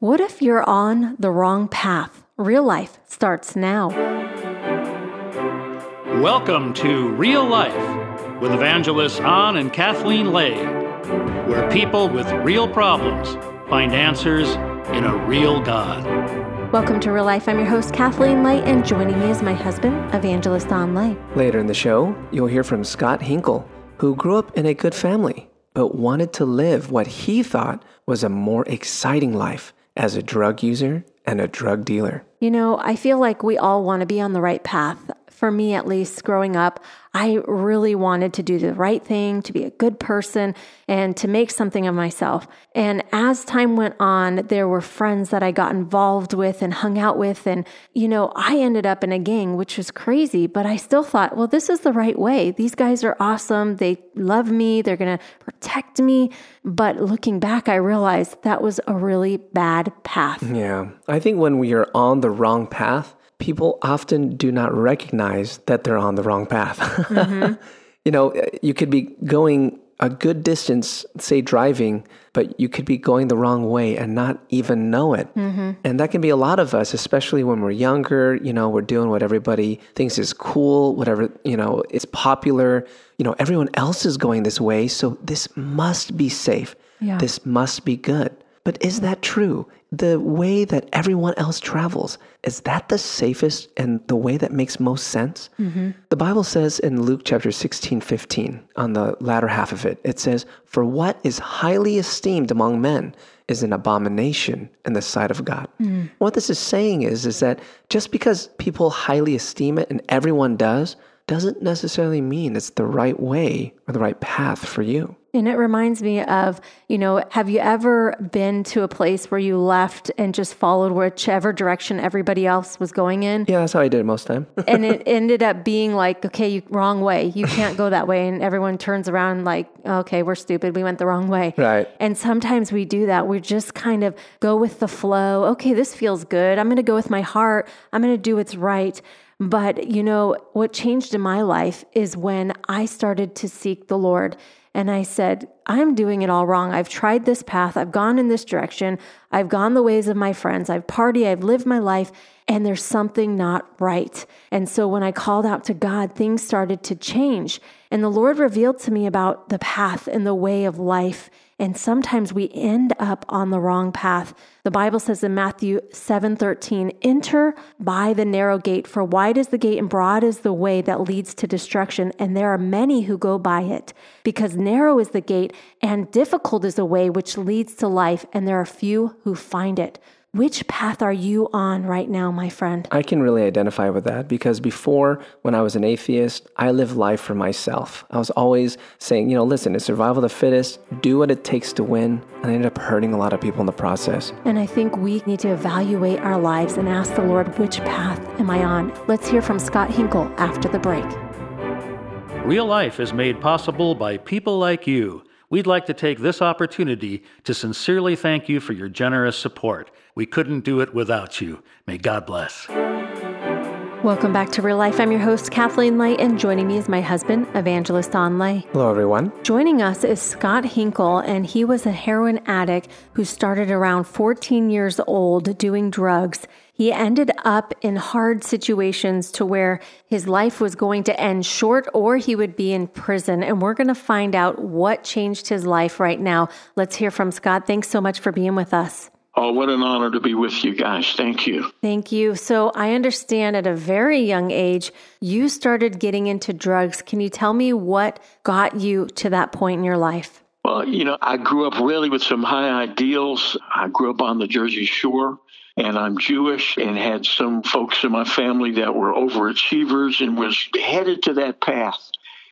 What if you're on the wrong path? Real life starts now. Welcome to Real Life with evangelists An and Kathleen Lay, where people with real problems find answers in a real God. Welcome to Real Life. I'm your host, Kathleen Lay, and joining me is my husband, Evangelist An Lay. Later in the show, you'll hear from Scott Hinkle, who grew up in a good family, but wanted to live what he thought was a more exciting life as a drug user and a drug dealer. You know, I feel like we all want to be on the right path. For me, at least, growing up, I really wanted to do the right thing, to be a good person, and to make something of myself. And as time went on, there were friends that I got involved with and hung out with. And, you know, I ended up in a gang, which was crazy, but I still thought, well, this is the right way. These guys are awesome. They love me. They're going to protect me. But looking back, I realized that was a really bad path. Yeah. I think when we are on the wrong path, people often do not recognize that they're on the wrong path. Mm-hmm. you know, you could be going a good distance, say driving, but you could be going the wrong way and not even know it. Mm-hmm. And that can be a lot of us, especially when we're younger. You know, we're doing what everybody thinks is cool, whatever, you know, is popular. You know, everyone else is going this way. So this must be safe. Yeah. This must be good. But is that true? The way that everyone else travels, is that the safest and the way that makes most sense? Mm-hmm. The Bible says in Luke chapter 16, 15, on the latter half of it, it says, For what is highly esteemed among men is an abomination in the sight of God. Mm. What this is saying is, is that just because people highly esteem it and everyone does, doesn't necessarily mean it's the right way or the right path for you. And it reminds me of, you know, have you ever been to a place where you left and just followed whichever direction everybody else was going in? Yeah, that's how I did it most time. and it ended up being like, okay, you, wrong way. You can't go that way. And everyone turns around like, okay, we're stupid. We went the wrong way. Right. And sometimes we do that. We just kind of go with the flow. Okay, this feels good. I'm going to go with my heart. I'm going to do what's right. But, you know, what changed in my life is when I started to seek the Lord. And I said, I'm doing it all wrong. I've tried this path. I've gone in this direction. I've gone the ways of my friends. I've partied. I've lived my life. And there's something not right. And so when I called out to God, things started to change. And the Lord revealed to me about the path and the way of life and sometimes we end up on the wrong path. The Bible says in Matthew 7:13, "Enter by the narrow gate, for wide is the gate and broad is the way that leads to destruction, and there are many who go by it. Because narrow is the gate and difficult is the way which leads to life, and there are few who find it." Which path are you on right now, my friend? I can really identify with that because before, when I was an atheist, I lived life for myself. I was always saying, you know, listen, it's survival of the fittest, do what it takes to win. And I ended up hurting a lot of people in the process. And I think we need to evaluate our lives and ask the Lord, which path am I on? Let's hear from Scott Hinkle after the break. Real life is made possible by people like you. We'd like to take this opportunity to sincerely thank you for your generous support. We couldn't do it without you. May God bless. Welcome back to Real Life. I'm your host, Kathleen Lay, and joining me is my husband, Evangelist An Lay. Hello, everyone. Joining us is Scott Hinkle, and he was a heroin addict who started around 14 years old doing drugs. He ended up in hard situations to where his life was going to end short or he would be in prison. And we're going to find out what changed his life right now. Let's hear from Scott. Thanks so much for being with us. Oh, what an honor to be with you guys. Thank you. Thank you. So, I understand at a very young age, you started getting into drugs. Can you tell me what got you to that point in your life? Well, you know, I grew up really with some high ideals. I grew up on the Jersey Shore and I'm Jewish and had some folks in my family that were overachievers and was headed to that path.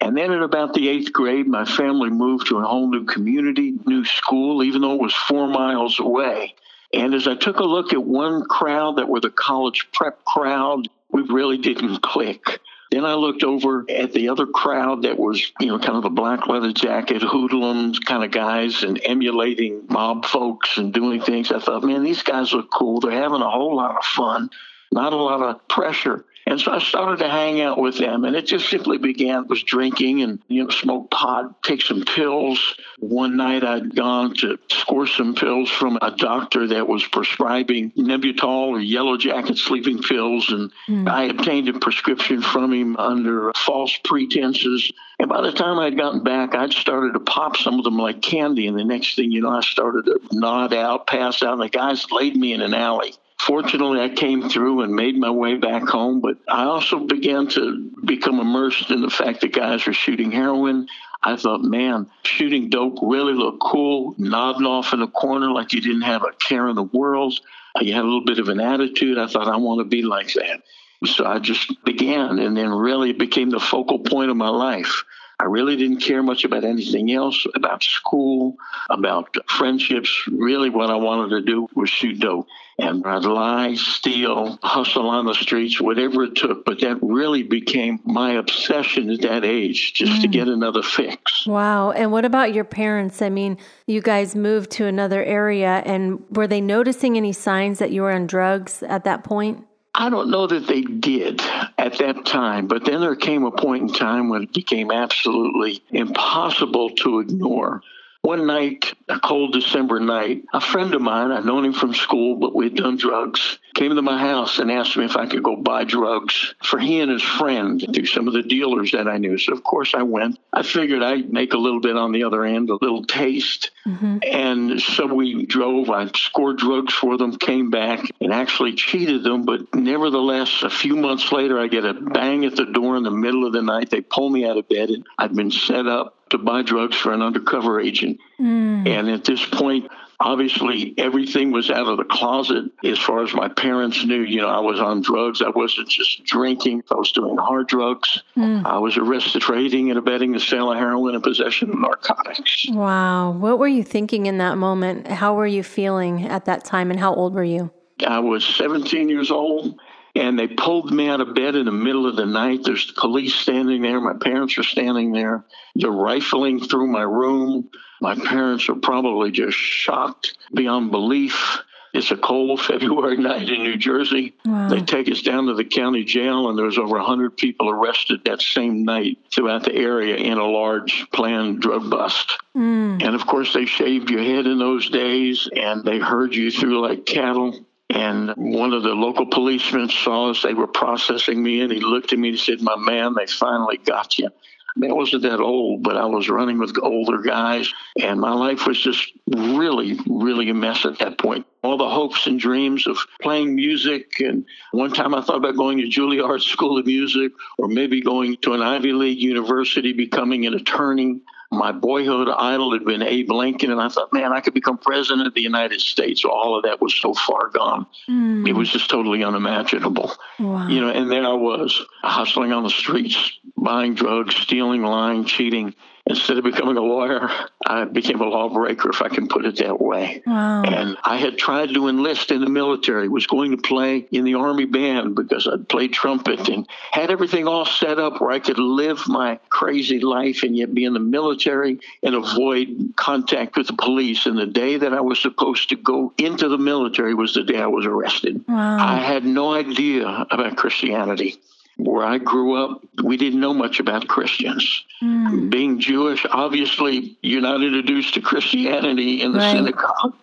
And then at about the eighth grade, my family moved to a whole new community, new school, even though it was four miles away. And as I took a look at one crowd that were the college prep crowd, we really didn't click. Then I looked over at the other crowd that was, you know, kind of the black leather jacket, hoodlums kind of guys and emulating mob folks and doing things. I thought, man, these guys look cool. They're having a whole lot of fun, not a lot of pressure. And so I started to hang out with them, and it just simply began it was drinking and you know smoke pot, take some pills. One night I'd gone to score some pills from a doctor that was prescribing Nembutal or Yellow Jacket sleeping pills, and mm. I obtained a prescription from him under false pretenses. And by the time I'd gotten back, I'd started to pop some of them like candy. And the next thing you know, I started to nod out, pass out, and the guys laid me in an alley. Fortunately, I came through and made my way back home, but I also began to become immersed in the fact that guys were shooting heroin. I thought, man, shooting dope really looked cool, nodding off in a corner like you didn't have a care in the world. You had a little bit of an attitude. I thought, I want to be like that. So I just began and then really became the focal point of my life. I really didn't care much about anything else, about school, about friendships. Really, what I wanted to do was shoot dope. And I'd lie, steal, hustle on the streets, whatever it took. But that really became my obsession at that age, just mm. to get another fix. Wow. And what about your parents? I mean, you guys moved to another area, and were they noticing any signs that you were on drugs at that point? I don't know that they did at that time, but then there came a point in time when it became absolutely impossible to ignore. One night, a cold December night, a friend of mine, I'd known him from school, but we'd done drugs, came to my house and asked me if I could go buy drugs for he and his friend through some of the dealers that I knew. So, of course, I went. I figured I'd make a little bit on the other end, a little taste. Mm-hmm. And so we drove. I scored drugs for them, came back, and actually cheated them. But nevertheless, a few months later, I get a bang at the door in the middle of the night. They pull me out of bed, and I'd been set up to buy drugs for an undercover agent. Mm. And at this point, obviously everything was out of the closet as far as my parents knew. You know, I was on drugs. I wasn't just drinking. I was doing hard drugs. Mm. I was arrested for aiding and abetting the sale of heroin and possession of narcotics. Wow. What were you thinking in that moment? How were you feeling at that time and how old were you? I was 17 years old and they pulled me out of bed in the middle of the night. There's the police standing there. My parents are standing there. They're rifling through my room. My parents are probably just shocked beyond belief. It's a cold February night in New Jersey. Wow. They take us down to the county jail, and there's over 100 people arrested that same night throughout the area in a large planned drug bust. Mm. And of course, they shaved your head in those days, and they herd you through like cattle. And one of the local policemen saw us. They were processing me, and he looked at me and said, My man, they finally got you. I mean, I wasn't that old, but I was running with older guys, and my life was just really, really a mess at that point. All the hopes and dreams of playing music, and one time I thought about going to Juilliard School of Music, or maybe going to an Ivy League university, becoming an attorney my boyhood idol had been Abe Lincoln, and I thought, man, I could become president of the United States. All of that was so far gone. Mm. It was just totally unimaginable. Wow. You know, and there I was hustling on the streets, buying drugs, stealing, lying, cheating instead of becoming a lawyer, I became a lawbreaker, if I can put it that way. Wow. And I had tried to enlist in the military, was going to play in the Army band because I'd played trumpet and had everything all set up where I could live my crazy life and yet be in the military and avoid contact with the police. And the day that I was supposed to go into the military was the day I was arrested. Wow. I had no idea about Christianity where I grew up, we didn't know much about Christians. Mm. Being Jewish, obviously, you're not introduced to Christianity in the right. synagogue.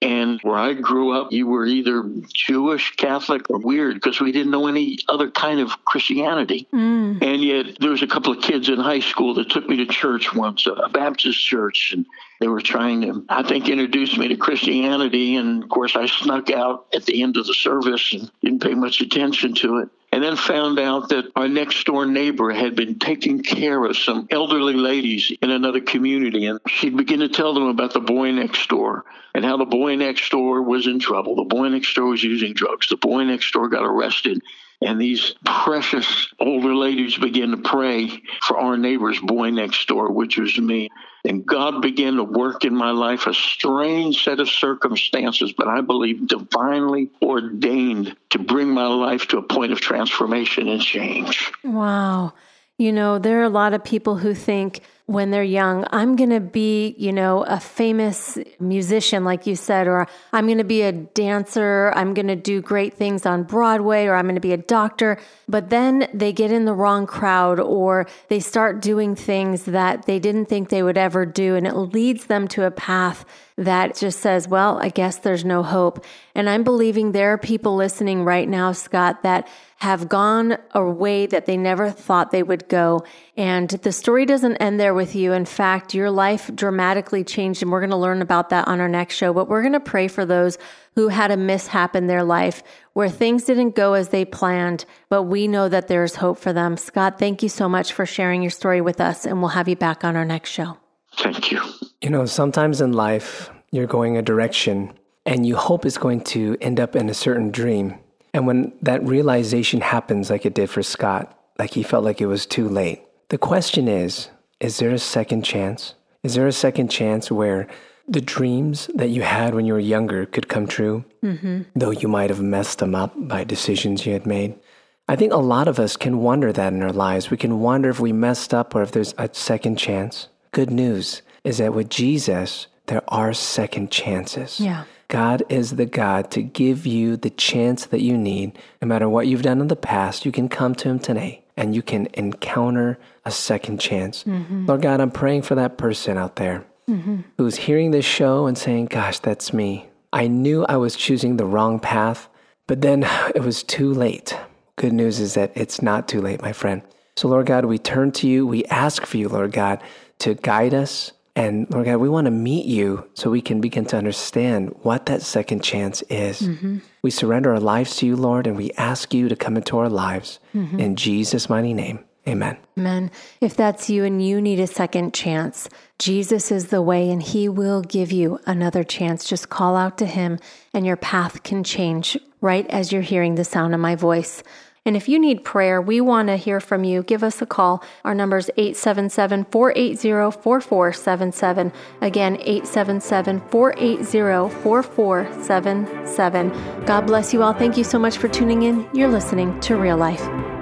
And where I grew up, you were either Jewish, Catholic, or weird because we didn't know any other kind of Christianity. Mm. And yet, there was a couple of kids in high school that took me to church once, a Baptist church, and they were trying to, I think, introduce me to Christianity. And of course, I snuck out at the end of the service and didn't pay much attention to it and then found out that our next door neighbor had been taking care of some elderly ladies in another community. And she'd begin to tell them about the boy next door and how the boy next door was in trouble. The boy next door was using drugs. The boy next door got arrested. And these precious older ladies began to pray for our neighbor's boy next door, which was me. And God began to work in my life a strange set of circumstances, but I believe divinely ordained to bring my life to a point of transformation and change. Wow. You know, there are a lot of people who think when they're young, I'm going to be, you know, a famous musician, like you said, or I'm going to be a dancer. I'm going to do great things on Broadway, or I'm going to be a doctor. But then they get in the wrong crowd, or they start doing things that they didn't think they would ever do. And it leads them to a path that just says, well, I guess there's no hope. And I'm believing there are people listening right now, Scott, that have gone a way that they never thought they would go. And the story doesn't end there with you. In fact, your life dramatically changed, and we're going to learn about that on our next show. But we're going to pray for those who had a mishap in their life where things didn't go as they planned, but we know that there's hope for them. Scott, thank you so much for sharing your story with us, and we'll have you back on our next show. Thank you. You know, sometimes in life, you're going a direction and you hope it's going to end up in a certain dream. And when that realization happens, like it did for Scott, like he felt like it was too late, the question is is there a second chance? Is there a second chance where the dreams that you had when you were younger could come true, mm-hmm. though you might have messed them up by decisions you had made? I think a lot of us can wonder that in our lives. We can wonder if we messed up or if there's a second chance. Good news is that with Jesus, there are second chances. Yeah. God is the God to give you the chance that you need. No matter what you've done in the past, you can come to Him today and you can encounter a second chance. Mm-hmm. Lord God, I'm praying for that person out there mm-hmm. who's hearing this show and saying, Gosh, that's me. I knew I was choosing the wrong path, but then it was too late. Good news is that it's not too late, my friend. So, Lord God, we turn to you. We ask for you, Lord God, to guide us, and Lord God, we want to meet you so we can begin to understand what that second chance is. Mm-hmm. We surrender our lives to you, Lord, and we ask you to come into our lives. Mm-hmm. In Jesus' mighty name, amen. Amen. If that's you and you need a second chance, Jesus is the way and he will give you another chance. Just call out to him and your path can change right as you're hearing the sound of my voice. And if you need prayer, we want to hear from you. Give us a call. Our number is 877 480 4477. Again, 877 480 4477. God bless you all. Thank you so much for tuning in. You're listening to Real Life.